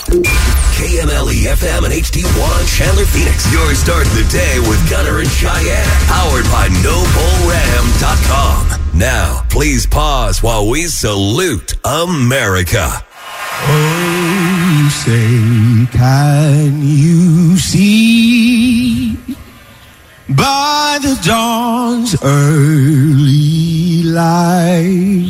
KMLE FM and HD1 Chandler Phoenix. Your start the day with Gunner and Cheyenne. Powered by NobleRam.com. Now, please pause while we salute America. Oh, say, can you see by the dawn's early light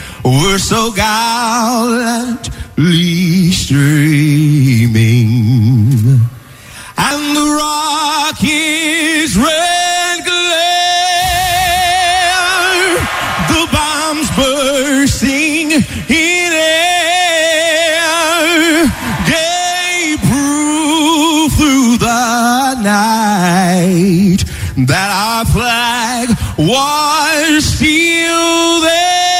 were so gallantly streaming. And the rockets red glare. The bombs bursting in air. Gave proof through the night that our flag was still there.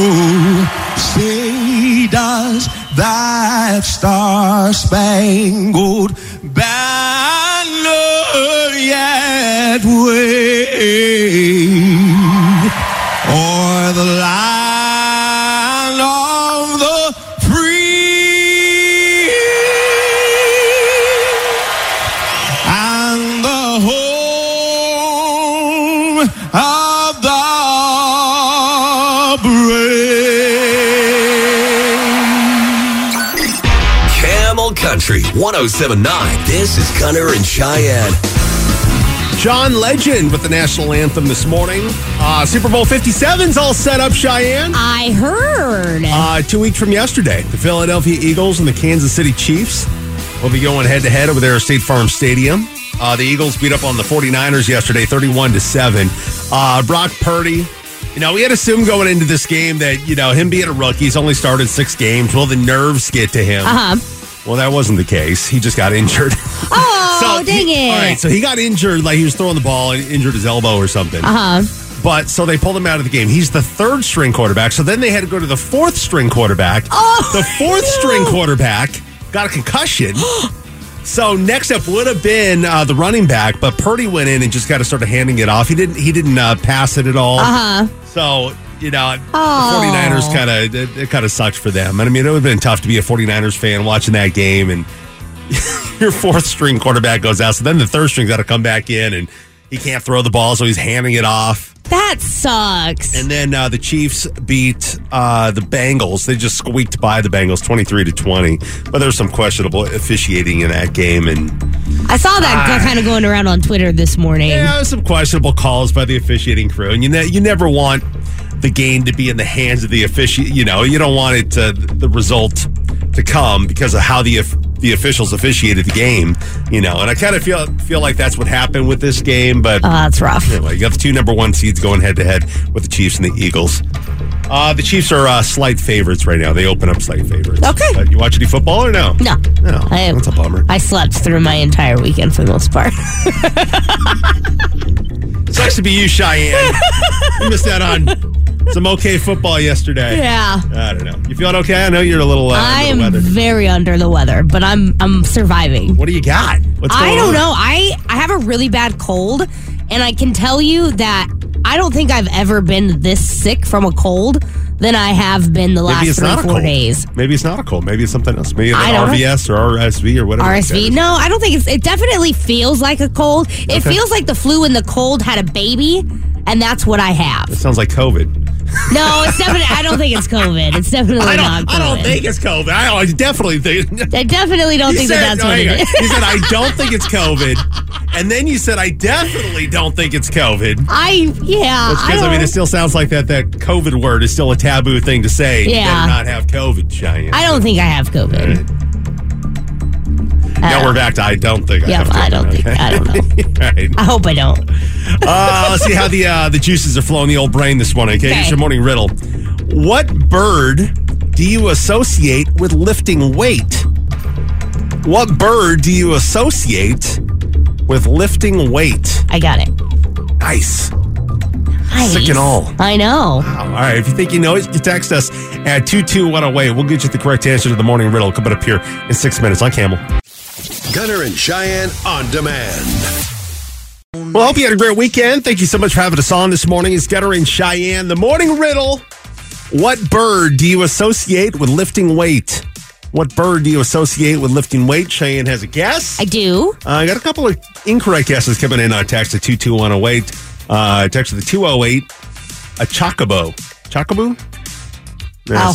Say does that star spangled banner yet wave? O'er the land 1079. This is Gunner and Cheyenne. John Legend with the national anthem this morning. Uh, Super Bowl 57's all set up, Cheyenne. I heard. Uh, two weeks from yesterday, the Philadelphia Eagles and the Kansas City Chiefs will be going head to head over there at State Farm Stadium. Uh, the Eagles beat up on the 49ers yesterday, 31 to 7. Uh, Brock Purdy, you know, we had assumed going into this game that, you know, him being a rookie, he's only started six games. Will the nerves get to him? Uh huh. Well, that wasn't the case. He just got injured. Oh, dang he- it. All right, so he got injured, like he was throwing the ball and injured his elbow or something. uh huh. But so they pulled him out of the game. He's the third string quarterback. So then they had to go to the fourth string quarterback. Oh, the fourth no. string quarterback got a concussion. so next up would have been uh, the running back, but Purdy went in and just got to start handing it off. He didn't. He didn't uh, pass it at all. Uh huh. So you know, Oh. the 49ers kind of it, it kind of sucked for them. And I mean, it would have been tough to be a 49ers fan watching that game and your fourth string quarterback goes out. So then the third string's got to come back in and he can't throw the ball, so he's handing it off. That sucks. And then uh, the Chiefs beat uh, the Bengals. They just squeaked by the Bengals 23 to 20. But there's some questionable officiating in that game and I saw that kind of going around on Twitter this morning. yeah, some questionable calls by the officiating crew. And you ne- you never want the game to be in the hands of the official. You know, you don't want it to the result to come because of how the the officials officiated the game. You know, and I kind of feel feel like that's what happened with this game. But Oh, that's rough. anyway, you got the two number one seeds going head to head with the Chiefs and the Eagles. Uh, the Chiefs are uh, slight favorites right now. They open up slight favorites. Okay. Uh, you watch any football or no? No. No. I, That's a bummer. I slept through my entire weekend for the most part. Sucks to be you, Cheyenne. you missed out on some okay football yesterday. yeah. I don't know. You feeling okay? I know you're a little uh, I under the am weather. very under the weather, but I'm I'm surviving. What do you got? What's I don't on? know. I I have a really bad cold, and I can tell you that I don't think I've ever been this sick from a cold than I have been the last it's three four cold. days. Maybe it's not a cold. Maybe it's something else. Maybe I an don't know. Or RSV or whatever. RSV? No, I don't think it's. It definitely feels like a cold. It Okay. feels like the flu and the cold had a baby, and that's what I have. It sounds like COVID. No, it's definitely. I don't think it's COVID. It's definitely I not. don't. I don't think it's COVID. I, I definitely think. I definitely don't You think said, that that's no, what it on. is. You said I don't think it's COVID, and then you said I definitely don't think it's COVID. I yeah. That's I, because I, mean, it still sounds like that that COVID word is still a taboo thing to say. You Yeah. better not have COVID, Cheyenne. I don't think I have COVID. Now we're back to I don't think. Yeah, I, I don't think. Okay. I don't know. Right. I hope I don't. Uh, let's see how the uh, the juices are flowing the old brain this morning. Okay, Okay. here's your morning riddle. What bird do you associate with lifting weight? What bird do you associate with lifting weight? I got it. Nice. Nice. Sick and all. I know. All right, if you think you know it, you text us at 22108. We'll get you the correct answer to the morning riddle coming up here in six minutes on Camel. Gunner and Cheyenne on demand. Well, I hope you had a great weekend. Thank you so much for having us on this morning. It's Gunner and Cheyenne. The morning riddle. What bird do you associate with lifting weight? What bird do you associate with lifting weight? Cheyenne has a guess. I do. Uh, I got a couple of incorrect guesses coming in on text at 22108. Uh, text to the 208. A chocobo. Chocobo? Uh,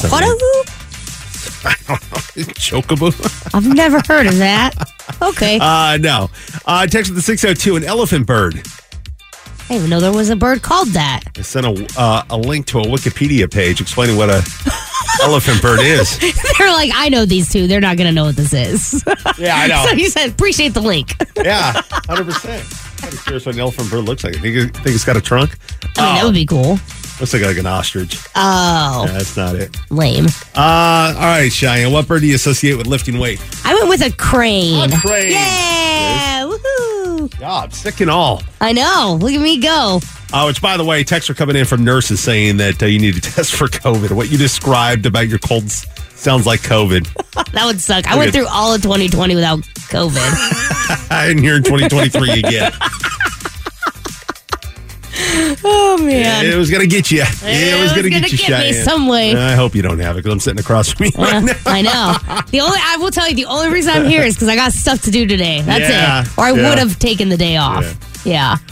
That's not what it. Chocobo? I've never heard of that. Okay. uh, no. Uh, text to the 602. An elephant bird. I didn't even know there was a bird called that. I sent a, uh, a link to a Wikipedia page explaining what a elephant bird is. They're like, I know these two. They're not going to know what this is. Yeah, I know. so you said, appreciate the link. yeah, hundred percent. I'm curious what an elephant bird looks like. I think, think it's got a trunk. I mean, that would be cool. Looks like like an ostrich. Oh, that's not it. lame. Uh, all right, Cheyenne. What bird do you associate with lifting weight? I went with a crane. A crane. Yeah. Woohoo. God, sick and all. I know. Look at me go. Uh, which, by the way, texts are coming in from nurses saying that uh, you need to test for COVID. What you described about your colds sounds like COVID. That would suck. I Look went through all of 2020 without COVID. and here in 2023 you get. oh, man. It was gonna get you. It, was gonna, get you, get me some way. I hope you don't have it because I'm sitting across from you right now. I know. The only I will tell you the only reason I'm here is because I got stuff to do today. That's Yeah, it. Or I yeah. would have taken the day off. Yeah.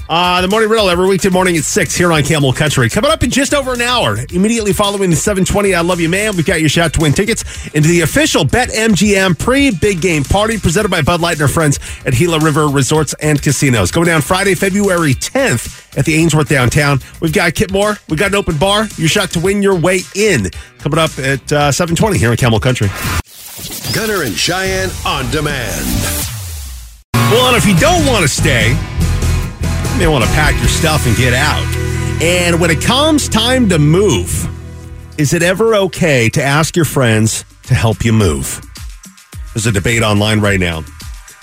Uh, the morning riddle every weekday morning at 6 here on Camel Country. Coming up in just over an hour. Immediately following the 720 I Love You Man, we've got your shot to win tickets into the official Bet MGM pre big game party presented by Bud Light and our friends at Gila River Resorts and Casinos. Going down Friday, February 10th at the Ainsworth downtown. We've got Kip Moore. We've got an open bar. Your shot to win your way in. Coming up at uh, 720 here on Camel Country. Gunner and Cheyenne on demand. Well, and if you don't want to stay, you may want to pack your stuff and get out. And when it comes time to move, is it ever okay to ask your friends to help you move? There's a debate online right now.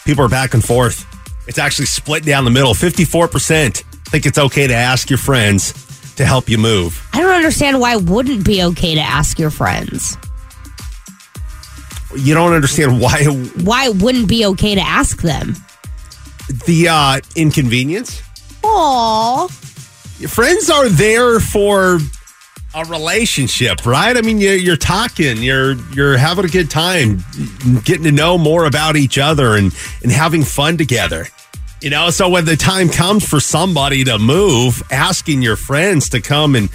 People are back and forth. It's actually split down the middle. 54% think it's okay to ask your friends to help you move. I don't understand why it wouldn't be okay to ask your friends. You don't understand why Why it wouldn't be okay to ask them. the uh, inconvenience. Aw. Your friends are there for a relationship, right? I mean, you're, you're talking, you're you're having a good time, getting to know more about each other, and and having fun together. You know, so when the time comes for somebody to move, asking your friends to come and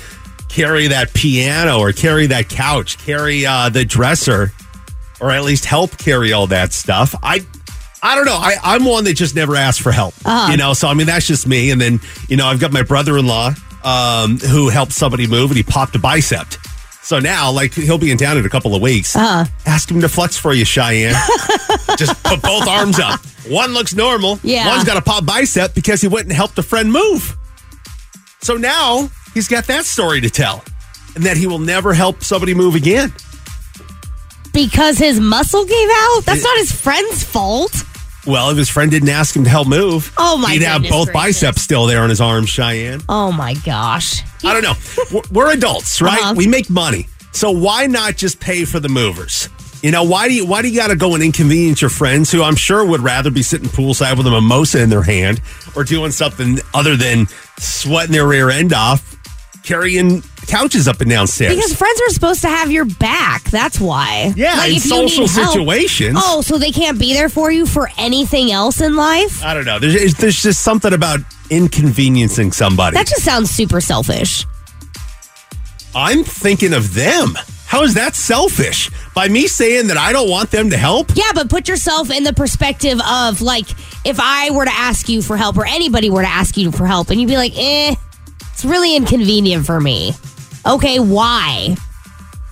carry that piano or carry that couch, carry uh, the dresser, or at least help carry all that stuff, I. I don't know. I, I'm one that just never asked for help. You know, so I mean, that's just me. And then, you know, I've got my brother in law um, who helped somebody move and he popped a bicep. So now, like, he'll be in town in a couple of weeks. Uh-huh. Ask him to flex for you, Cheyenne. just put both arms up. One looks normal. Yeah. One's got a pop bicep because he went and helped a friend move. So now he's got that story to tell and that he will never help somebody move again. Because his muscle gave out? That's not his friend's fault. Well, if his friend didn't ask him to help move, Oh, my he'd have both gracious. biceps still there on his arms, Cheyenne. Oh my gosh. I don't know. We're- adults, right? Uh-huh. We make money. So why not just pay for the movers? You know, why do you why do you got to go and inconvenience your friends who I'm sure would rather be sitting poolside with a mimosa in their hand or doing something other than sweating their rear end off, carrying couches up and down stairs? Because friends are supposed to have your back. That's why. Yeah, in you need social help- situations. Oh, so they can't be there for you for anything else in life? I don't know. There's there's just something about inconveniencing somebody. That just sounds super selfish. I'm thinking of them. How is that selfish? By me saying that I don't want them to help? Yeah, but put yourself in the perspective of like if I were to ask you for help or anybody were to ask you for help and you'd be like, eh, it's really inconvenient for me. Okay, why?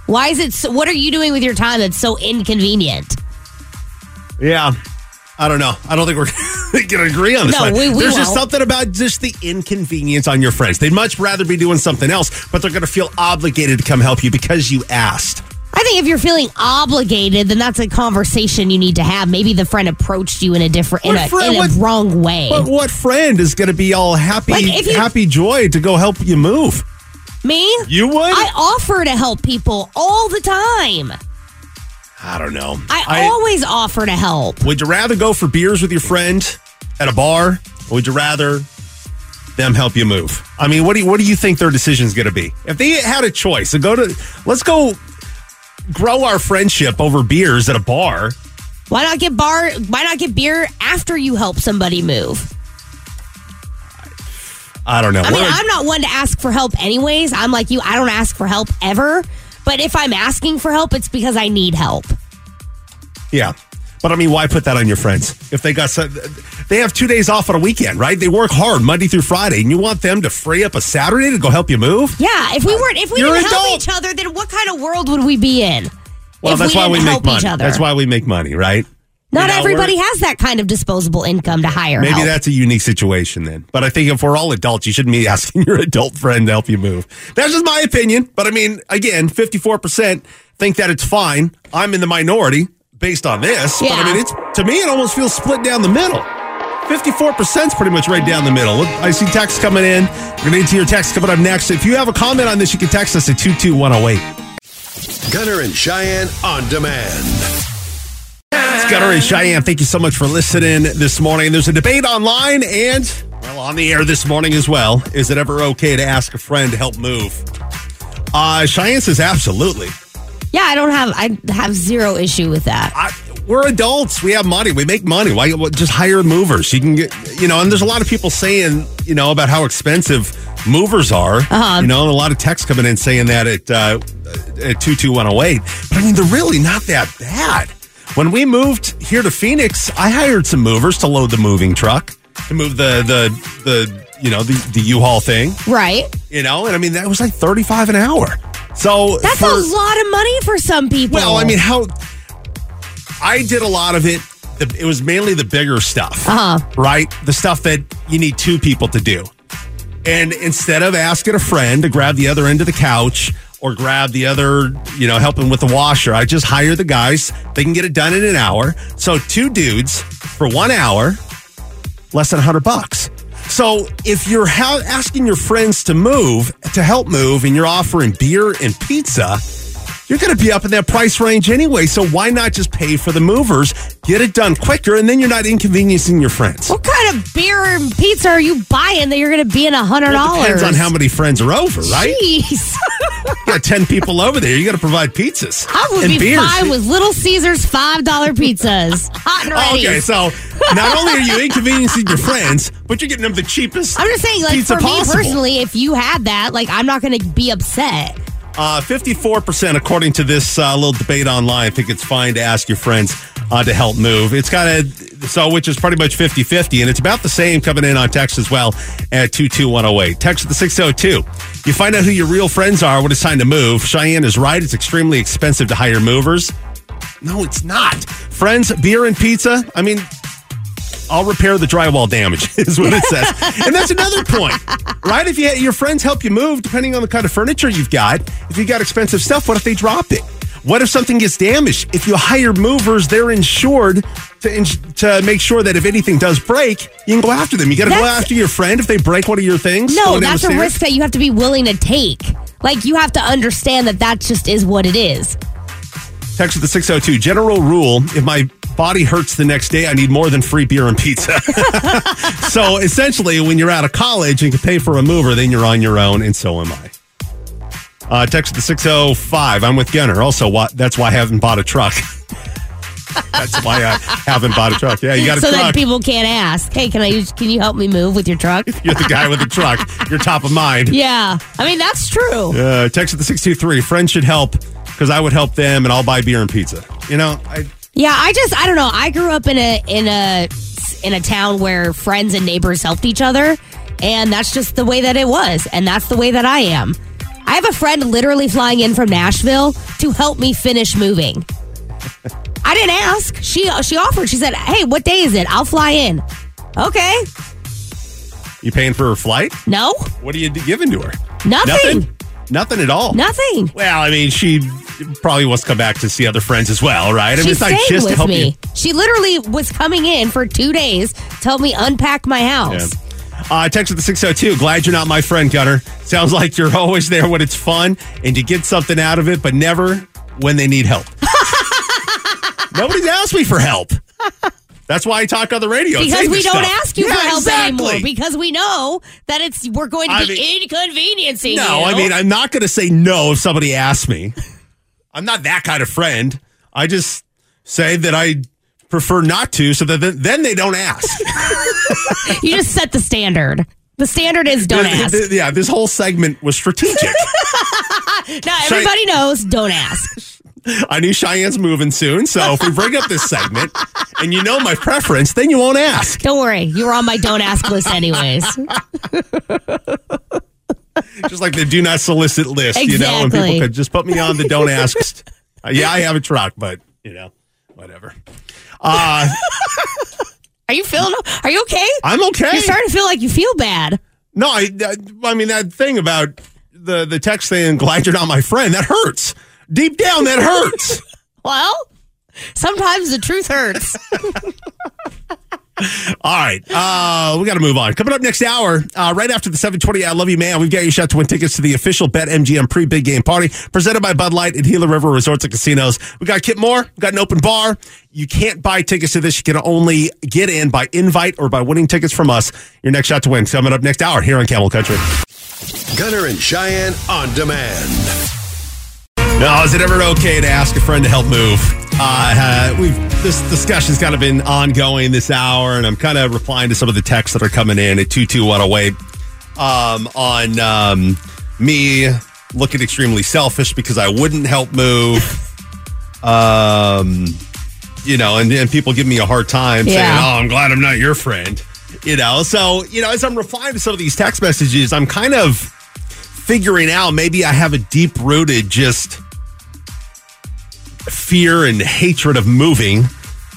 Why is it so, what are you doing with your time that's so inconvenient? Yeah. I don't know. I don't think we're going to agree on this No, one. we- we There's just won't. something about just the inconvenience on your friends. They'd much rather be doing something else, but they're going to feel obligated to come help you because you asked. I think if you're feeling obligated, then that's a conversation you need to have. Maybe the friend approached you in a different, in a, friend- in a what- wrong way. But what friend is going to be all happy, Like, you- happy joy to go help you move? Me? You would? I offer to help people all the time. I don't know. I, always offer to help. Would you rather go for beers with your friend at a bar, or would you rather them help you move? I mean, what do you, what do you think their decision is going to be? If they had a choice, to go to let's go grow our friendship over beers at a bar. Why not get bar? Why not get beer after you help somebody move? I don't know. I mean, We're- I'm not one to ask for help, anyways. I'm like you. I don't ask for help ever. But if I'm asking for help, it's because I need help. yeah, but I mean, why put that on your friends if they got some, they have two days off on a weekend, right? They work hard Monday through Friday, and you want them to free up a Saturday to go help you move? Yeah, if we weren't, if we You're didn't help adult. each other, then what kind of world would we be in? Well, if that's we why didn't we make help money. each other. That's why we make money, right? Not You know, everybody has that kind of disposable income to hire Maybe help. that's a unique situation then. But I think if we're all adults, you shouldn't be asking your adult friend to help you move. That's just my opinion. But I mean, again, 54% think that it's fine. I'm in the minority based on this. But I mean, it's to me, it almost feels split down the middle. 54% is pretty much right down the middle. I see texts coming in. We're going to get to your text coming up next. If you have a comment on this, you can text us at 22108. Gunner and Cheyenne on demand. And Cheyenne. Thank you so much for listening this morning. There's a debate online and, well, on the air this morning as well. Is it ever okay to ask a friend to help move? Uh, Cheyenne says absolutely. yeah, I don't have. I have zero issue with that. I, we're adults. We have money. We make money. Why well, just hire movers? You can get, you know, and there's a lot of people saying, you know, about how expensive movers are. Uh-huh. You know, and a lot of texts coming in saying that at, uh, at 22108. But I mean, they're really not that bad. When we moved here to Phoenix, I hired some movers to load the moving truck to move the, the, the, you know, the, the U-Haul thing, Right? you know, and I mean, that was like 35 an hour. So That's for- a lot of money for some people. well, I mean, how I did a lot of it it was mainly the bigger stuff, Uh huh. right? The stuff that you need two people to do. And instead of asking a friend to grab the other end of the couch or grab the other, you know, helping with the washer, I just hire the guys. They can get it done in an hour. So two dudes for one hour, less than 100 bucks. So if you're ha- asking your friends to move, to help move, and you're offering beer and pizza, you're going to be up in that price range anyway. So why not just pay for the movers, get it done quicker, and then you're not inconveniencing your friends? What kind of beer and pizza are you buying that you're going to be in a hundred Well, dollars? depends on how many friends are over, right? Jeez. You got 10 people over there. You got to provide pizzas. I would be beers. fine with Little Caesars five dollar pizzas, hot and ready. Okay, so not only are you inconveniencing your friends, but you're getting them the cheapest I'm just saying, like for possible. me personally, if you had that, like I'm not going to be upset. Uh, 54%, according to this uh, little debate online, I think it's fine to ask your friends uh, to help move. It's kind of, so which is pretty much 50 50, and it's about the same coming in on text as well at 22108. Text at the 602. You find out who your real friends are when it's time to move. Cheyenne is right. It's extremely expensive to hire movers. No, it's not. Friends, beer and pizza. I mean, I'll repair the drywall damage, is what it says. and that's another point, right? If you, your friends help you move, depending on the kind of furniture you've got, if you got expensive stuff, what if they drop it? What if something gets damaged? If you hire movers, they're insured to, ins- to make sure that if anything does break, you can go after them. You got to go That's- after your friend if they break one of your things. No, going down that's a stairs. risk that you have to be willing to take. Like you have to understand that that just is what it is. Text with the 602. General rule if my body hurts the next day, I need more than free beer and pizza. so essentially, when you're out of college and can pay for a mover, then you're on your own, and so am I. Uh, text the 605. I'm with Gunner. Also, why, that's why I haven't bought a truck. that's why I haven't bought a truck. Yeah, you got a so that people can't ask, "Hey, can I use, can you help me move with your truck?" you're the guy with the truck. You're top of mind. yeah. I mean, that's true. Uh, text at the 623. Friends should help because I would help them, and I'll buy beer and pizza. You know, I. Yeah, I just I don't know. I grew up in a in a in a town where friends and neighbors helped each other, and that's just the way that it was, and that's the way that I am. I have a friend literally flying in from Nashville to help me finish moving. I didn't ask. She she offered. She said, "Hey, what day is it? I'll fly in." Okay. You paying for her flight? No. What are you giving to her? Nothing. Nothing. Nothing at all. Nothing. Well, I mean, she probably wants to come back to see other friends as well, right? I mean, it's not just with help me. you. She literally was coming in for two days to help me unpack my house. Uh, text with the 602. Glad you're not my friend, Gunner. Sounds like you're always there when it's fun and you get something out of it, but never when they need help. Nobody's asked me for help. That's why I talk on the radio. because we don't stuff. ask you Yeah, for help exactly. anymore because we know that it's we're going to I be mean- inconveniencing No, you. I mean, I'm not going to say no if somebody asks me. I'm not that kind of friend. I just say that I prefer not to so that then they don't ask. you just set the standard. The standard is don't Th- ask. th- yeah, this whole segment was strategic. now everybody knows don't ask. I knew Cheyenne's moving soon, so if we bring up this segment and you know my preference, then you won't ask. Don't worry, you were on my don't ask list anyways. Just like the do not solicit list, you know, and people could just put me on the don't ask. Uh, yeah, I have a truck, but you know, whatever. Uh, Are you feeling? Are you okay? I'm okay. You're starting to feel like you feel bad. No, I, I, I mean that thing about the the text saying "glad you're not my friend" that hurts. Deep down, that hurts. Well, sometimes the truth hurts. All right, uh, we got to move on. Coming up next hour, uh, right after the 720, I love you, man. We've got you shot to win tickets to the official Bet MGM pre big game party presented by Bud Light at Gila River Resorts and Casinos. We got Kip Moore, we got an open bar. You can't buy tickets to this. You can only get in by invite or by winning tickets from us. Your next shot to win coming up next hour here on Camel Country. Gunner and Cheyenne on demand. Now, is it ever okay to ask a friend to help move? Uh, we've this discussion's kind of been ongoing this hour, and I'm kind of replying to some of the texts that are coming in at two two one zero eight um, on um, me looking extremely selfish because I wouldn't help move. um, you know, and, and people give me a hard time saying, "Oh, I'm glad I'm not your friend." You know, so you know, as I'm replying to some of these text messages, I'm kind of figuring out maybe I have a deep rooted just fear and hatred of moving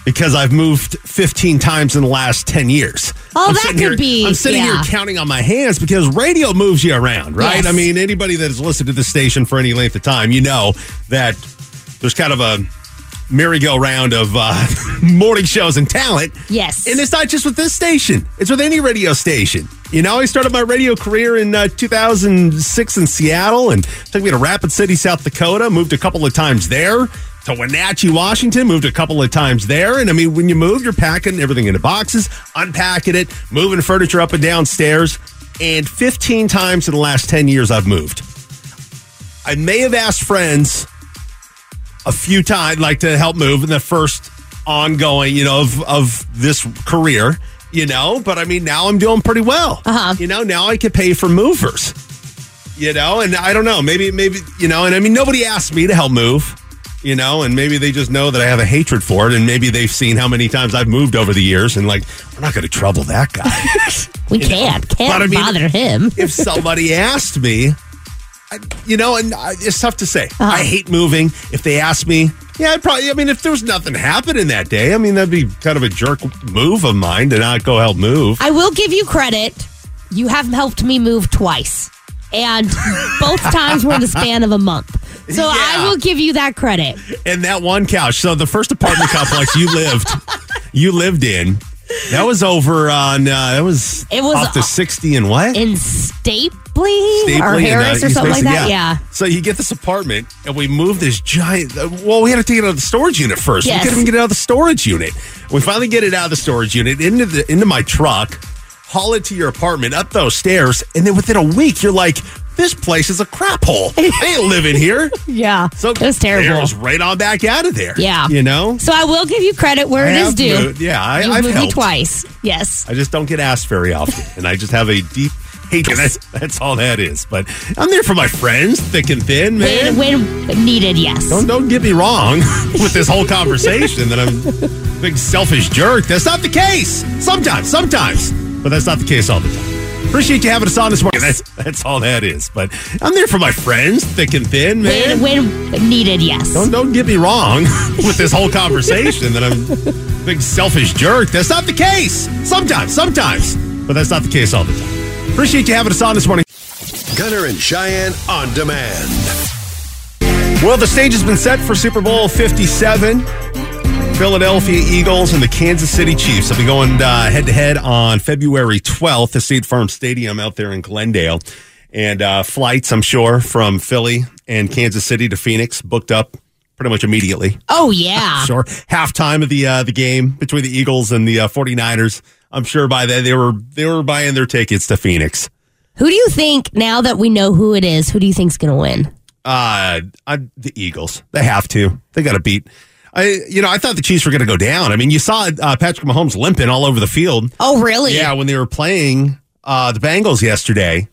because I've moved 15 times in the last 10 years. Oh, I'm that could here, be- I'm sitting yeah. here counting on my hands because radio moves you around, right? Yes. I mean, anybody that has listened to the station for any length of time, you know that there's kind of a merry-go-round of uh, morning shows and talent. Yes. And it's not just with this station, it's with any radio station. You know, I started my radio career in uh, 2006 in Seattle and took me to Rapid City, South Dakota, moved a couple of times there. To Wenatchee, Washington, moved a couple of times there. And I mean, when you move, you're packing everything into boxes, unpacking it, moving furniture up and down stairs. And 15 times in the last 10 years, I've moved. I may have asked friends a few times, like to help move in the first ongoing, you know, of, of this career, you know, but I mean, now I'm doing pretty well. Uh-huh. You know, now I can pay for movers, you know, and I don't know, maybe, maybe, you know, and I mean, nobody asked me to help move, you know, and maybe they just know that I have a hatred for it. And maybe they've seen how many times I've moved over the years and like, we're not going to trouble that guy. we can't. Can't But I mean- bother him. if somebody asked me, I, you know, and I, it's tough to say. Uh-huh. I hate moving. If they asked me, yeah, I'd probably. I mean, if there was nothing happening that day, I mean, that'd be kind of a jerk move of mine to not go help move. I will give you credit. You have helped me move twice. And both times were in the span of a month. So I will give you that credit. And that one couch. So the first apartment complex you lived, you lived in, that was over on. Uh, that was It was off the uh, sixty and what? In Stapley, Stapley or and, uh, Harris or East something like that. Yeah. So you get this apartment, and we moved this giant. uh, Well, we had to take it out of the storage unit first. Yes. We couldn't even get it out of the storage unit. We finally get it out of the storage unit into the into my truck, haul it to your apartment, up those stairs, and then within a week, you're like, "This place is a crap hole. I ain't living here." Yeah. So it was terrible. Was right on back out of there. Yeah. you know. So I will give you credit where I it is due. moved- yeah, I- You've I've moved helped. twice. Yes. I just don't get asked very often, and I just have a deep hatred. That's that's all that is. But I'm there for my friends, thick and thin, man. When, when needed, yes. Don't don't get me wrong with this whole conversation that I'm a big selfish jerk. That's not the case. Sometimes, sometimes, but that's not the case all the time. Appreciate you having us on this morning. That's that's all that is. But I'm there for my friends, thick and thin, man. When, when needed, yes. Don't don't get me wrong with this whole conversation that I'm a big selfish jerk. That's not the case. Sometimes, sometimes, but that's not the case all the time. Appreciate you having us on this morning. Gunner and Cheyenne on demand. Well, the stage has been set for Super Bowl 57. Philadelphia Eagles and the Kansas City Chiefs will be going head to head on February 12th at State Farm Stadium out there in Glendale. And uh, flights, I'm sure, from Philly and Kansas City to Phoenix booked up pretty much immediately. Oh, yeah. Sure. Halftime of the uh, the game between the Eagles and the uh, 49ers. I'm sure by then they were they were buying their tickets to Phoenix. Who do you think, now that we know who it is, who do you think's going to win? Uh, I, the Eagles. They have to. They got to beat. I, you know, I thought the Chiefs were going to go down. I mean, you saw uh, Patrick Mahomes limping all over the field. Oh, really? Yeah, when they were playing uh, the Bengals yesterday,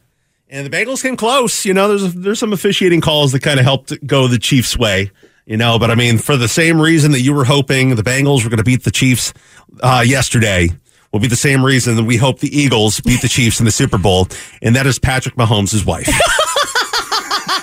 and the Bengals came close. You know, there's there's some officiating calls that kind of helped go the Chiefs' way. You know, but I mean, for the same reason that you were hoping the Bengals were going to beat the Chiefs uh, yesterday, will be the same reason that we hope the Eagles beat the Chiefs in the Super Bowl, and that is Patrick Mahomes' wife.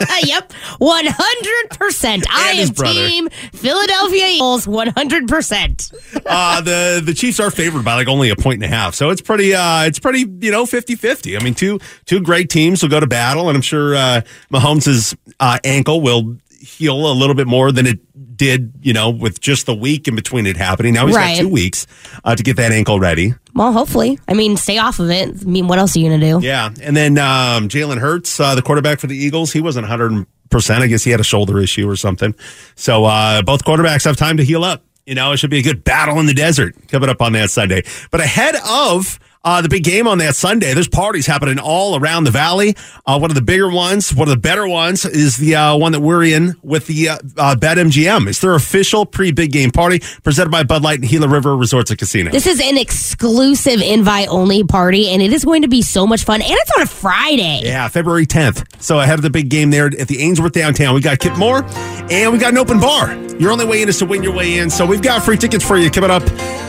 yep. 100%. I And his am brother. team Philadelphia Eagles 100%. uh, the the Chiefs are favored by like only a point and a half, so it's pretty uh, it's pretty you know 50-50. I mean, two two great teams will go to battle, and I'm sure uh, Mahomes' uh, ankle will heal a little bit more than it did, you know, with just the week in between it happening. Now he's Right. got two weeks uh, to get that ankle ready. Well, hopefully. I mean, stay off of it. I mean, what else are you going to do? Yeah, and then um, Jalen Hurts, uh, the quarterback for the Eagles, he wasn't 100. percent I guess he had a shoulder issue or something. So uh, both quarterbacks have time to heal up. You know, it should be a good battle in the desert coming up on that Sunday. But ahead of uh, the big game on that Sunday, there's parties happening all around the valley. Uh, one of the bigger ones, one of the better ones, is the uh, one that we're in with the uh, uh, BetMGM. It's their official pre-big game party presented by Bud Light and Gila River Resorts and Casinos. This is an exclusive invite only party, and it is going to be so much fun. And it's on a Friday. Yeah, February 10th. So ahead of the big game there at the Ainsworth downtown. We got Kip Moore and we got an open bar. Your only way in is to win your way in. So we've got free tickets for you coming up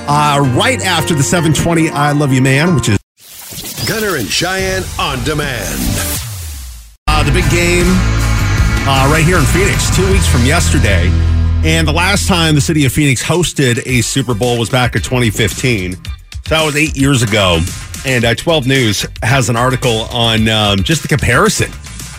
uh, right after the 720 I Love You Man, which is Gunner and Cheyenne on demand. uh, the big game uh, right here in Phoenix, two weeks from yesterday. And the last time the city of Phoenix hosted a Super Bowl was back in 2015. So that was eight years ago. And uh, 12 News has an article on um, just the comparison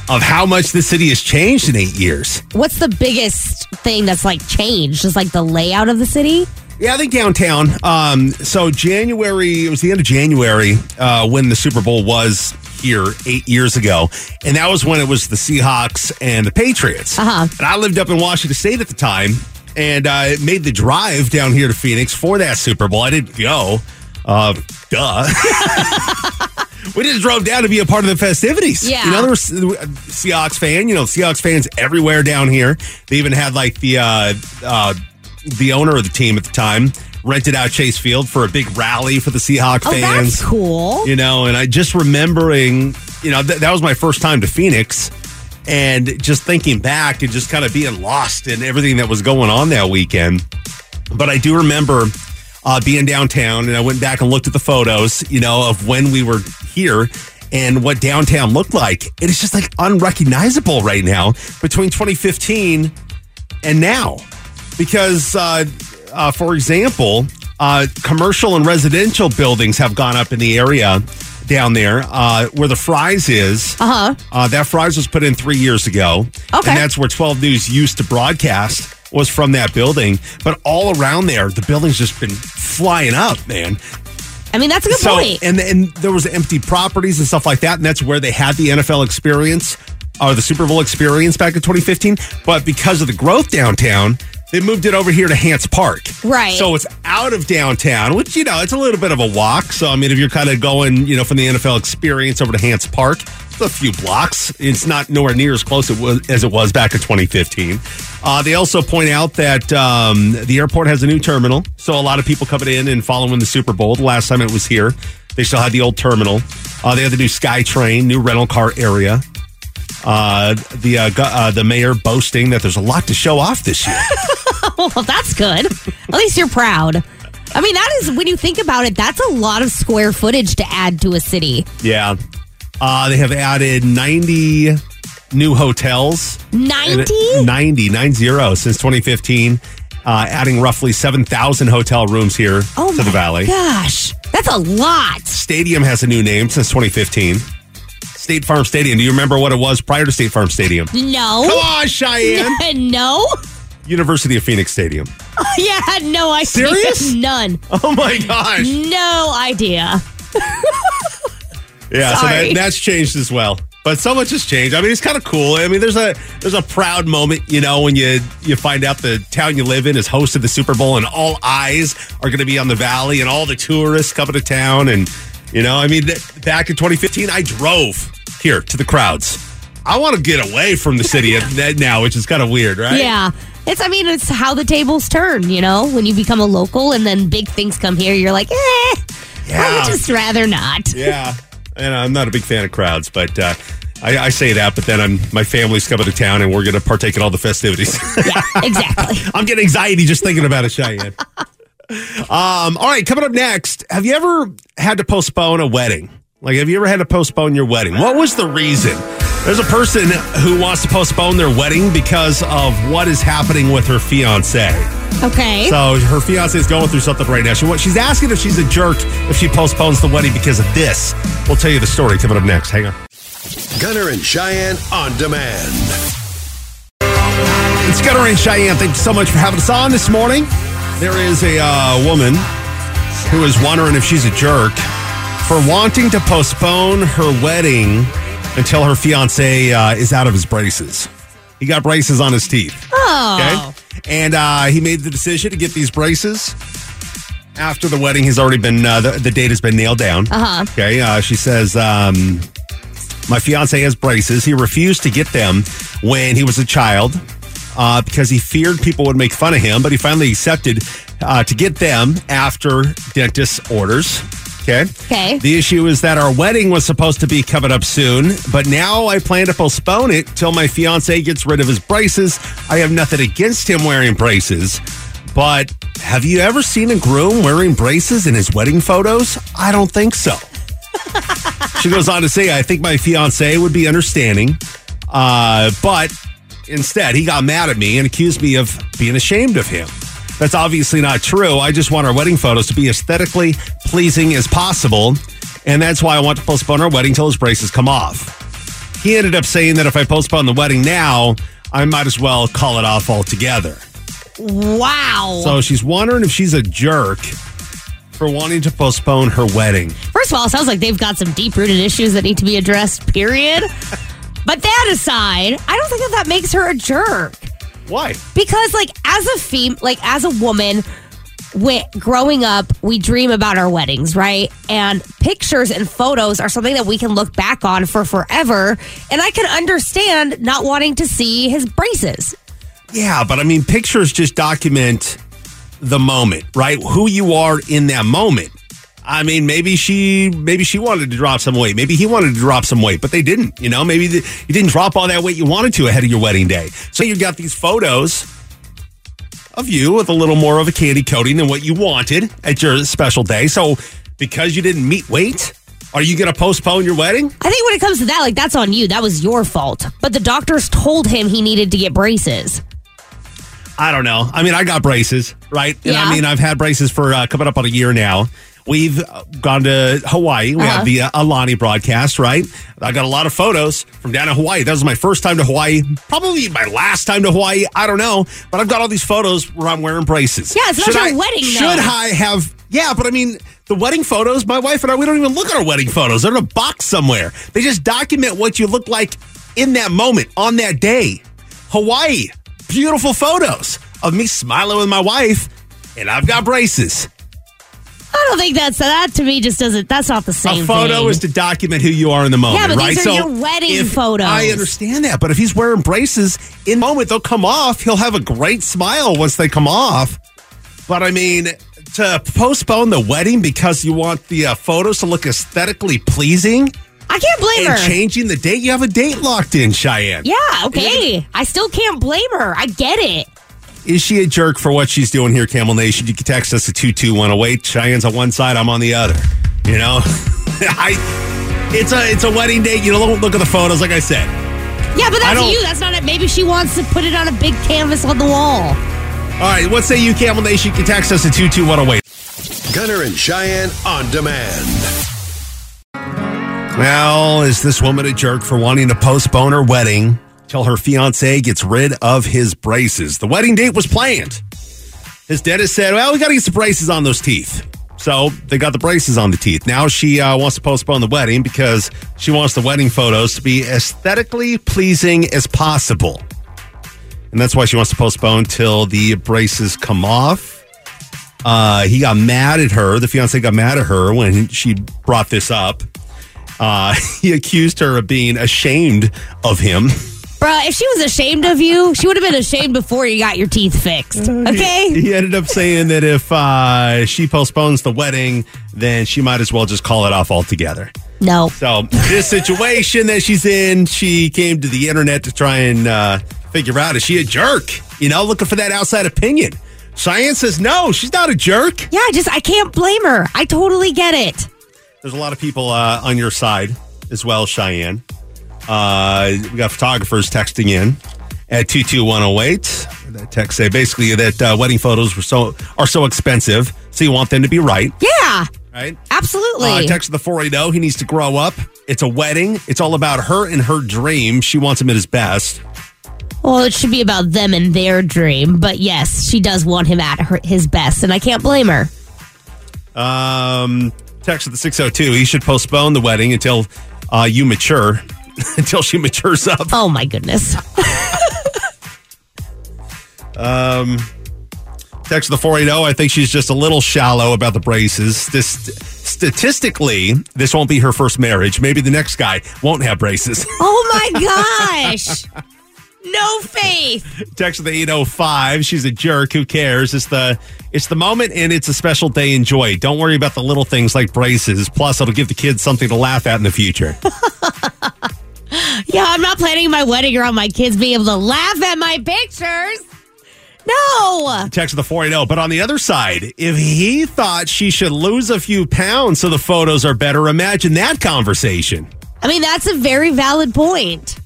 of how much the city has changed in eight years. What's the biggest thing that's like changed? Just like the layout of the city? Yeah, I think downtown. Um, so January, it was the end of January uh, when the Super Bowl was here eight years ago, and that was when it was the Seahawks and the Patriots. Uh-huh. And I lived up in Washington State at the time, and I made the drive down here to Phoenix for that Super Bowl. I didn't go. Uh, duh. we just drove down to be a part of the festivities. Yeah. You know, there was uh, Seahawks fan. You know, Seahawks fans everywhere down here. They even had like the uh, uh, the owner of the team at the time rented out Chase Field for a big rally for the Seahawks Oh, fans. that's cool. You know, and I just remembering, you know, th- that was my first time to Phoenix. And just thinking back and just kind of being lost in everything that was going on that weekend. But I do remember uh, being downtown and I went back and looked at the photos, you know, of when we were here and what downtown looked like. It is just like unrecognizable right now between 2015 and now. Because, uh, uh, for example, uh, commercial and residential buildings have gone up in the area down there uh, where the Fry's is. Uh-huh. Uh, that Fry's was put in three years ago. Okay. And that's where 12 News used to broadcast was from that building. But all around there, the building's just been flying up, man. I mean, that's a good So, point. and and there was empty properties and stuff like that, and that's where they had the NFL experience or the Super Bowl experience back in 2015. But because of the growth downtown, they moved it over here to Hance Park. Right. So it's out of downtown, which you know it's a little bit of a walk. So I mean, if you're kind of going, you know, from the NFL experience over to Hance Park, it's a few blocks. It's not nowhere near as close it was, as it was back in 2015. Uh, they also point out that um, the airport has a new terminal, so a lot of people coming in and following the Super Bowl. The last time it was here, they still had the old terminal. Uh, they had the new SkyTrain, new rental car area. Uh, the uh, gu- uh, the mayor boasting that there's a lot to show off this year. well, that's good. At least you're proud. I mean, that is, when you think about it, that's a lot of square footage to add to a city. Yeah. Uh, they have added 90 new hotels. 90? 90, 90 since 2015, uh, adding roughly 7,000 hotel rooms here Oh to the Valley. Gosh, that's a lot. Stadium has a new name since 2015. State Farm Stadium. Do you remember what it was prior to State Farm Stadium? No. Come on, Cheyenne. no. University of Phoenix Stadium. Yeah, I had no idea. Serious? None. Oh my gosh. No idea. Yeah, so that, that's changed as well. But so much has changed. I mean, it's kind of cool. I mean, there's a there's a proud moment, you know, when you you find out the town you live in is hosted the Super Bowl, and all eyes are going to be on the Valley, and all the tourists coming to town, and you know, I mean, th- back in 2015, I drove here to the crowds. I want to get away from the city now, which is kind of weird, right? Yeah. It's, I mean, it's how the tables turn, you know? When you become a local and then big things come here, you're like, eh, I would just rather not. Yeah, and I'm not a big fan of crowds, but uh, I, I say that. But then I'm my family's coming to town, and we're going to partake in all the festivities. Yeah, exactly. I'm getting anxiety just thinking about it, Cheyenne. Um, all right, coming up next. Have you ever had to postpone a wedding? Like, have you ever had to postpone your wedding? What was the reason? There's a person who wants to postpone their wedding because of what is happening with her fiance. Okay. So her fiance is going through something right now. She, she's asking if she's a jerk if she postpones the wedding because of this. We'll tell you the story coming up next. Hang on. Gunner and Cheyenne on demand. It's Gunner and Cheyenne. Thank you so much for having us on this morning. There is a uh, woman who is wondering if she's a jerk for wanting to postpone her wedding until her fiance uh, is out of his braces. He got braces on his teeth. oh. Okay. And uh, he made the decision to get these braces after the wedding has already been, uh, the, the date has been nailed down. Uh-huh. Okay. Uh, she says, um, my fiance has braces. He refused to get them when he was a child uh, because he feared people would make fun of him, but he finally accepted uh, to get them after dentist orders. Okay. Okay. The issue is that our wedding was supposed to be coming up soon, but now I plan to postpone it till my fiance gets rid of his braces. I have nothing against him wearing braces, but have you ever seen a groom wearing braces in his wedding photos? I don't think so. she goes on to say, I think my fiance would be understanding, uh, but instead, he got mad at me and accused me of being ashamed of him. That's obviously not true. I just want our wedding photos to be aesthetically pleasing as possible. And that's why I want to postpone our wedding till his braces come off. He ended up saying that if I postpone the wedding now, I might as well call it off altogether. Wow. So she's wondering if she's a jerk for wanting to postpone her wedding. First of all, it sounds like they've got some deep rooted issues that need to be addressed, period. but that aside, I don't think that that makes her a jerk. Why? Because, like, as a fem, like as a woman, we, growing up, we dream about our weddings, right? And pictures and photos are something that we can look back on for forever. And I can understand not wanting to see his braces. Yeah, but I mean, pictures just document the moment, right? Who you are in that moment. I mean, maybe she maybe she wanted to drop some weight. Maybe he wanted to drop some weight, but they didn't. You know, maybe the, you didn't drop all that weight you wanted to ahead of your wedding day. So you got these photos of you with a little more of a candy coating than what you wanted at your special day. So because you didn't meet weight, are you going to postpone your wedding? I think when it comes to that, like, that's on you. That was your fault. But the doctors told him he needed to get braces. I don't know. I mean, I got braces, right? And Yeah. I mean, I've had braces for uh, coming up on a year now. We've gone to Hawaii. We Uh-huh. have the uh, Alani broadcast, right? I got a lot of photos from down in Hawaii. That was my first time to Hawaii. Probably my last time to Hawaii. I don't know. But I've got all these photos where I'm wearing braces. Yeah, it's not Should your I- wedding, though. Should I have? Yeah, but I mean, the wedding photos, my wife and I, we don't even look at our wedding photos. They're in a box somewhere. They just document what you look like in that moment, on that day. Hawaii, beautiful photos of me smiling with my wife, and I've got braces. I don't think that's that to me just doesn't that's not the same a photo thing. is to document who you are in the moment, Yeah, but right? these are your wedding photos. I understand that, but if he's wearing braces in the moment, they'll come off. He'll have a great smile once they come off. But I mean, to postpone the wedding because you want the uh, photos to look aesthetically pleasing I can't blame and her. changing the date, you have a date locked in, Cheyenne. yeah, okay. I still can't blame her. I get it. Is she a jerk for what she's doing here, Camel Nation? You can text us at 22108. Cheyenne's on one side, I'm on the other. You know? I it's a it's a wedding date. You don't look at the photos, like I said. Yeah, but that's don't- you. That's not it. Maybe she wants to put it on a big canvas on the wall. All right, what say you, Camel Nation? You can text us at 22108. Gunner and Cheyenne on demand. Well, is this woman a jerk for wanting to postpone her wedding till her fiance gets rid of his braces? The wedding date was planned. His dentist said, Well, we got to get some braces on those teeth. So they got the braces on the teeth. Now she uh, wants to postpone the wedding because she wants the wedding photos to be aesthetically pleasing as possible. And that's why she wants to postpone till the braces come off. Uh, he got mad at her. The fiance got mad at her when she brought this up. Uh, he accused her of being ashamed of him. Bruh, if she was ashamed of you, she would have been ashamed before you got your teeth fixed. Okay? He ended up saying that if uh, she postpones the wedding, then she might as well just call it off altogether. No. So, this situation that she's in, she came to the internet to try and uh, figure out is she a jerk? You know, looking for that outside opinion. Cheyenne says no, she's not a jerk. Yeah, I just I can't blame her. I totally get it. There's a lot of people uh, on your side as well, Cheyenne. Uh, we got photographers texting in at 22108. That text say basically that uh, wedding photos were so are so expensive, so you want them to be right, Yeah, right? absolutely. Uh, text the 480. He needs to grow up. It's a wedding. It's all about her and her dream. She wants him at his best. well, it should be about them and their dream, but yes, she does want him at her, his best, and I can't blame her. Um, text at the 602. He should postpone the wedding until uh, you mature, until she matures up. Oh my goodness. Um, text the 480. I think she's just a little shallow about the braces. This statistically, this won't be her first marriage. Maybe the next guy won't have braces. Oh my gosh. No faith. text the 805. She's a jerk. Who cares? It's the it's the moment and it's a special day. Enjoy. Don't worry about the little things like braces. Plus, it'll give the kids something to laugh at in the future. Yeah, I'm not planning my wedding around my kids being able to laugh at my pictures. No. text the 480. But on the other side, if he thought she should lose a few pounds so the photos are better, imagine that conversation. I mean, that's a very valid point.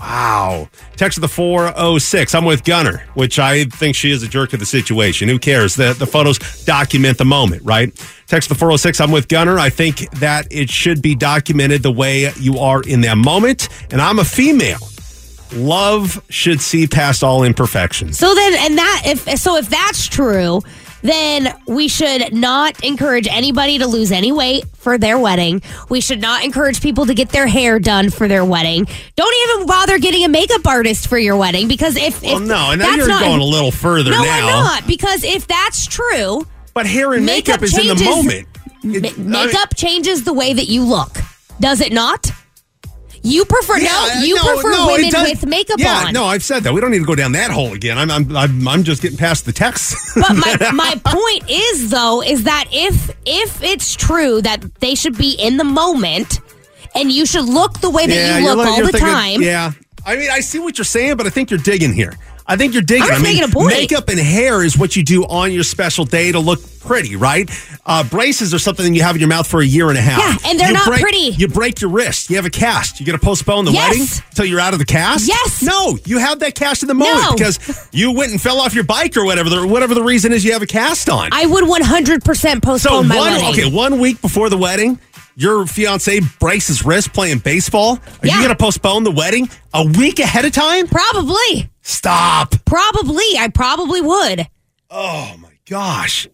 Wow. Text of the 406. I'm with Gunner, which I think she is a jerk of the situation. Who cares? The, the photos document the moment, right? Text of the 406. I'm with Gunner. I think that it should be documented the way you are in that moment. And I'm a female. Love should see past all imperfections. So then, and that if so, if that's true, then we should not encourage anybody to lose any weight for their wedding. We should not encourage people to get their hair done for their wedding. Don't even bother getting a makeup artist for your wedding because if, Well, if no, and now that's you're not, going a little further no, now. I'm not because if that's true, But hair and makeup, is in the changes- moment. It- I- makeup changes the way that you look. Does it not? You prefer Yeah, no, you no, prefer no, women with makeup yeah, on. no, I've said that. We don't need to go down that hole again. I'm, I'm, I'm, I'm just getting past the text. But my, my point is though is that if if it's true that they should be in the moment and you should look the way that you you're look all the thinking- time. Yeah, I mean, I see what you're saying, but I think you're digging here. I think you're digging. I'm I mean, making a point. makeup and hair is what you do on your special day to look pretty, right? Uh, braces are something you have in your mouth for a year and a half. Yeah, and they're You not break- pretty. You break your wrist. You have a cast. You got to postpone the Yes. wedding until you're out of the cast. Yes. No, you have that cast in the moment No. because you went and fell off your bike or whatever. The, whatever the reason is, you have a cast on. I would 100% postpone So my wedding. okay, one week before the wedding, your fiance breaks his wrist playing baseball. Are Yeah. you going to postpone the wedding a week ahead of time? Probably. Stop! Probably. I probably would. Oh my gosh!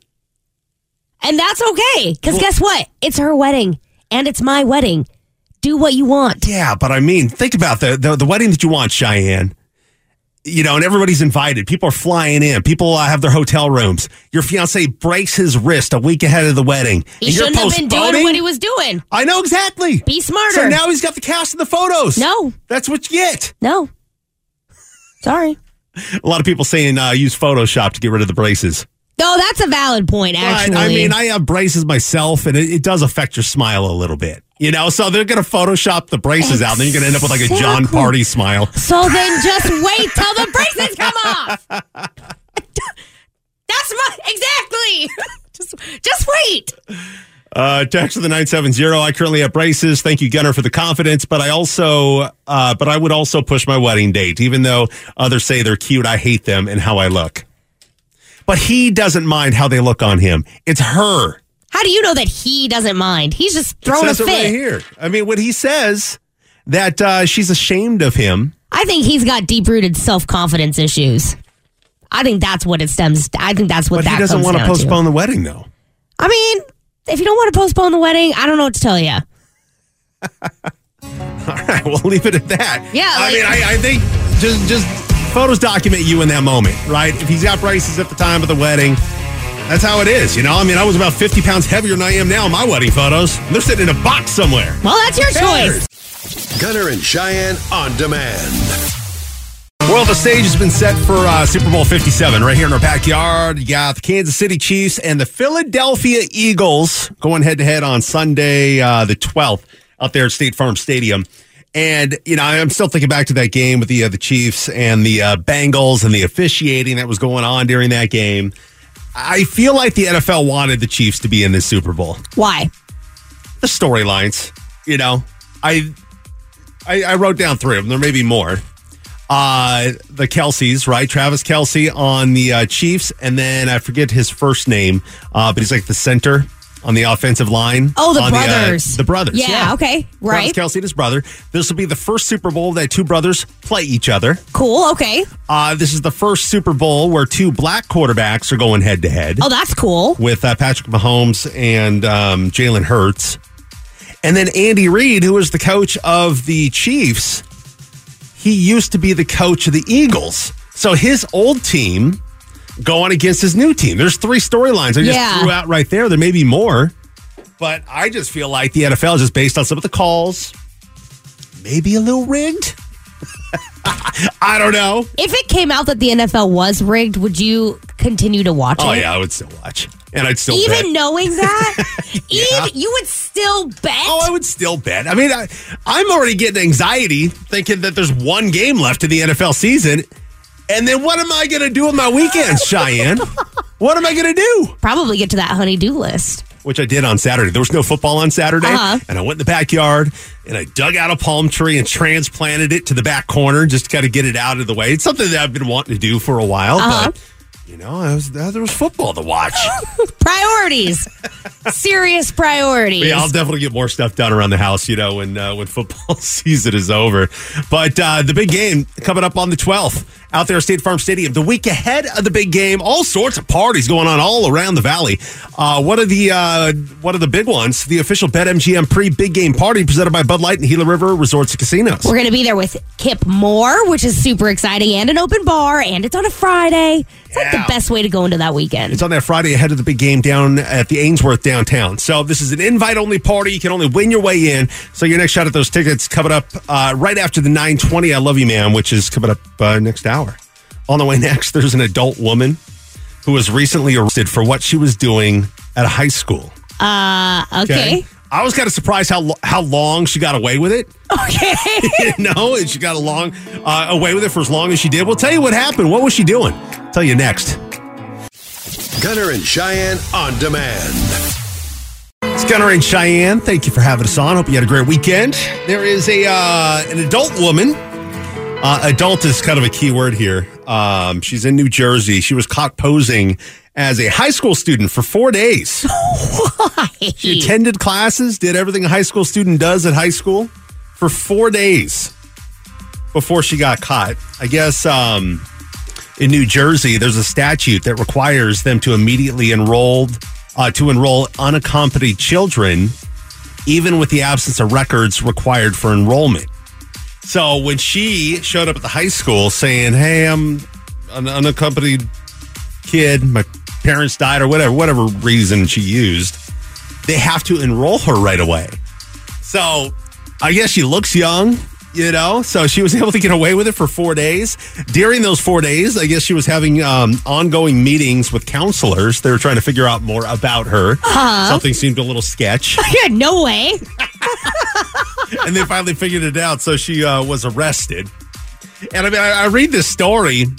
And that's okay cuz guess what? It's her wedding and it's my wedding. Do what you want. Yeah, but I mean, think about the the, the wedding that you want, Cheyenne. You know, and everybody's invited. People are flying in. People uh, have their hotel rooms. Your fiance breaks his wrist a week ahead of the wedding. He and you're shouldn't have been doing what he was doing. I know exactly. Be smarter. So now he's got the cast of the photos. No. that's what you get. No. Sorry. A lot of people saying uh, use Photoshop to get rid of the braces. No, that's a valid point actually. But, I mean, I have braces myself, and it, it does affect your smile a little bit. You know, so they're going to Photoshop the braces out, and then you're going to end up with like a John Exactly. Party smile. So then just wait till the braces come off. That's my exactly. just just wait. Uh, text to the nine seven zero. I currently have braces. Thank you, Gunner, for the confidence. But I also, uh, but I would also push my wedding date, even though others say they're cute. I hate them and how I look. But he doesn't mind how they look on him. It's her. How do you know that he doesn't mind? He's just throwing a fit. it right here. I mean, when he says that uh, she's ashamed of him, I think he's got deep rooted self confidence issues. I think that's what it stems. I think that's what but that he doesn't want to postpone the wedding, though. I mean, if you don't want to postpone the wedding, I don't know what to tell you. All right, we'll leave it at that. Yeah, I mean, I, I think just just photos document you in that moment, right? If he's got braces at the time of the wedding, that's how it is. You know, I mean, I was about fifty pounds heavier than I am now in my wedding photos. They're sitting in a box somewhere. Well, that's your choice. Gunner and Cheyenne on demand. Well, the stage has been set for uh, Super Bowl 57 right here in our backyard. You got the Kansas City Chiefs and the Philadelphia Eagles going head to head on Sunday, uh, the 12th, out there at State Farm Stadium. And, you know, I'm still thinking back to that game with the, uh, the Chiefs and the uh, Bengals and the officiating that was going on during that game. I feel like the NFL wanted the Chiefs to be in this Super Bowl Why? the storylines. You know, I, I I wrote down three of them. There may be more. Uh, the Kelces, right? Travis Kelce on the uh, Chiefs, and then I forget his first name, uh, but he's like the center on the offensive line. Oh, the brothers. uh, the brothers. Yeah, okay, Travis right. Kelce and his brother. This will be the first Super Bowl that two brothers play each other. Cool. Okay. Uh, this is the first Super Bowl where two black quarterbacks are going head to head Oh, that's cool. with uh, Patrick Mahomes and um, Jalen Hurts. And then Andy Reid, who was the coach of the Chiefs, he used to be the coach of the Eagles. So his old team going against his new team. There's three storylines I just Yeah. threw out right there. There may be more, but I just feel like the NFL is just based on some of the calls, maybe a little rigged. I don't know. If it came out that the NFL was rigged, would you continue to watch Oh it? yeah, I would still watch, and I'd still Even bet. knowing that, even you would still bet. Oh, I would still bet. I mean, I, I'm already getting anxiety thinking that there's one game left in the NFL season. And then what am I going to do with my weekends, Cheyenne? what am I going to do? Probably get to that honey-do list. which I did on Saturday. There was no football on Saturday, Uh-huh. and I went in the backyard and I dug out a palm tree and transplanted it to the back corner just to kind of get it out of the way. It's something that I've been wanting to do for a while, Uh-huh. but you know, I was, there was football to watch. Priorities. Serious priorities. Yeah, I'll definitely get more stuff done around the house, you know, when uh, when football season is over. But uh, the big game coming up on the 12th out there at State Farm Stadium. The week ahead of the big game, all sorts of parties going on all around the valley. Uh, one of the uh, one of the big ones, the official BetMGM pre big game party presented by Bud Light and Gila River Resorts and Casinos. We're going to be there with Kip Moore, which is super exciting, and an open bar, and it's on a Friday. It's like the best way to go into that weekend. It's on that Friday ahead of the big game down at the Ainsworth downtown. So this is an invite only party. You can only win your way in. So your next shot at those tickets coming up uh, right after the 920 I Love You Man, which is coming up uh, next hour. On the way next, there's an adult woman who was recently arrested for what she was doing at a high school. Uh, okay. I was kind of surprised how lo- how long she got away with it. Okay. you know, and she got along uh, away with it for as long as she did. We'll tell you what happened. What was she doing? Tell you next. Gunner and Cheyenne on demand. It's Gunner and Cheyenne. Thank you for having us on. Hope you had a great weekend. There is a uh, an adult woman. Uh, adult is kind of a key word here. Um, she's in New Jersey. She was caught posing as a high school student for four days. Why? She attended classes, did everything a high school student does at high school for four days before she got caught. I guess um, in New Jersey, there's a statute that requires them to immediately enroll uh, to enroll unaccompanied children, even with the absence of records required for enrollment. So when she showed up at the high school saying, "Hey, I'm an unaccompanied kid. My parents died, or whatever, whatever reason she used," they have to enroll her right away. So I guess she looks young, you know. So she was able to get away with it for four days. During those four days, I guess she was having um, ongoing meetings with counselors. They were trying to figure out more about her. Something seemed a little sketch, yeah, no way. and they finally figured it out. So she uh, was arrested. And I mean, I, I read this story, and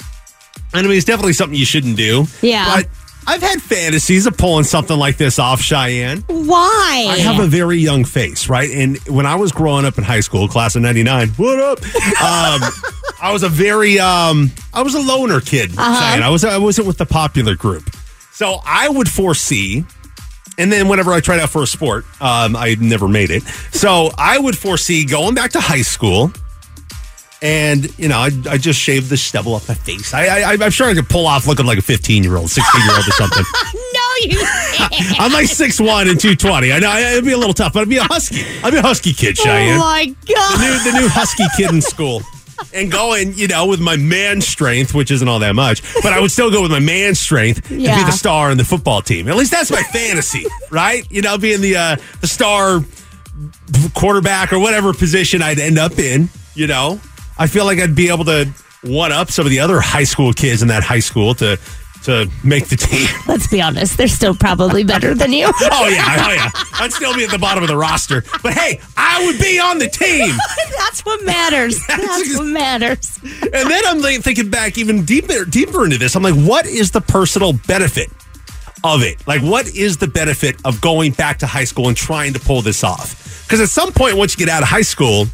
I mean, it's definitely something you shouldn't do. Yeah. But I've had fantasies of pulling something like this off, Cheyenne. Why? I have a very young face, right? And when I was growing up in high school, class of 99, what up? Um, I was a very, um, I was a loner kid. Cheyenne. I, was, I wasn't with the popular group. So I would foresee, and then whenever I tried out for a sport, um, I never made it. So I would foresee going back to high school. And you know, I, I just shaved the stubble off my face. I, I, I'm sure I could pull off looking like a 15 year old, 16 year old, or something. no, you can't. I'm like 6'1 and 220. I know it'd be a little tough, but I'd be a husky. I'd be a husky kid, Cheyenne. oh my the god. new the new husky kid in school. And going, you know, with my man strength, which isn't all that much, but I would still go with my man strength and be the star in the football team. At least that's my fantasy, right? You know, being the uh, the star quarterback or whatever position I'd end up in. You know, I feel like I'd be able to one up some of the other high school kids in that high school to to make the team. Let's be honest, they're still probably better than you. Oh yeah, oh yeah. I'd still be at the bottom of the roster, but hey, I would be on the team. That's what matters. That's what matters. And then I'm like thinking back even deeper deeper into this. I'm like, what is the personal benefit of it? Like, what is the benefit of going back to high school and trying to pull this off? Because at some point, once you get out of high school,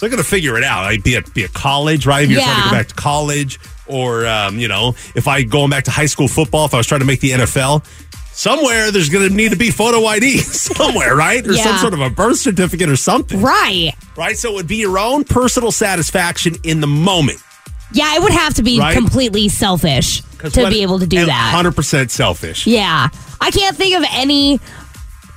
they're going to figure it out. Like, be a be a college, right? If you're trying to go back to college, or um, you know, if I going back to high school football, if I was trying to make the NFL. Somewhere there's going to need to be photo ID somewhere, right? Or some sort of a birth certificate or something, Right. right? So it would be your own personal satisfaction in the moment. Yeah, it would have to be Right? completely selfish to what- be able to do that. 100% selfish. Yeah. I can't think of any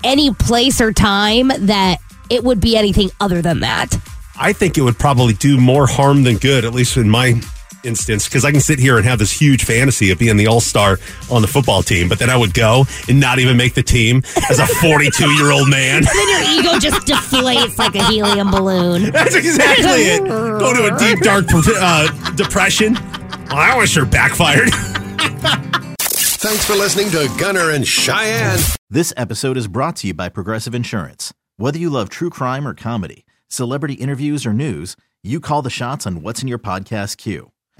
any place or time that it would be anything other than that. I think it would probably do more harm than good, at least in my instance, because I can sit here and have this huge fantasy of being the all star on the football team, but then I would go and not even make the team as a 42 year old man. Then your ego just deflates like a helium balloon. That's exactly it. Go to a deep, dark uh, depression. Well, that was sure backfired. Thanks for listening to Gunner and Cheyenne. This episode is brought to you by Progressive Insurance. Whether you love true crime or comedy, celebrity interviews or news, you call the shots on what's in your podcast queue.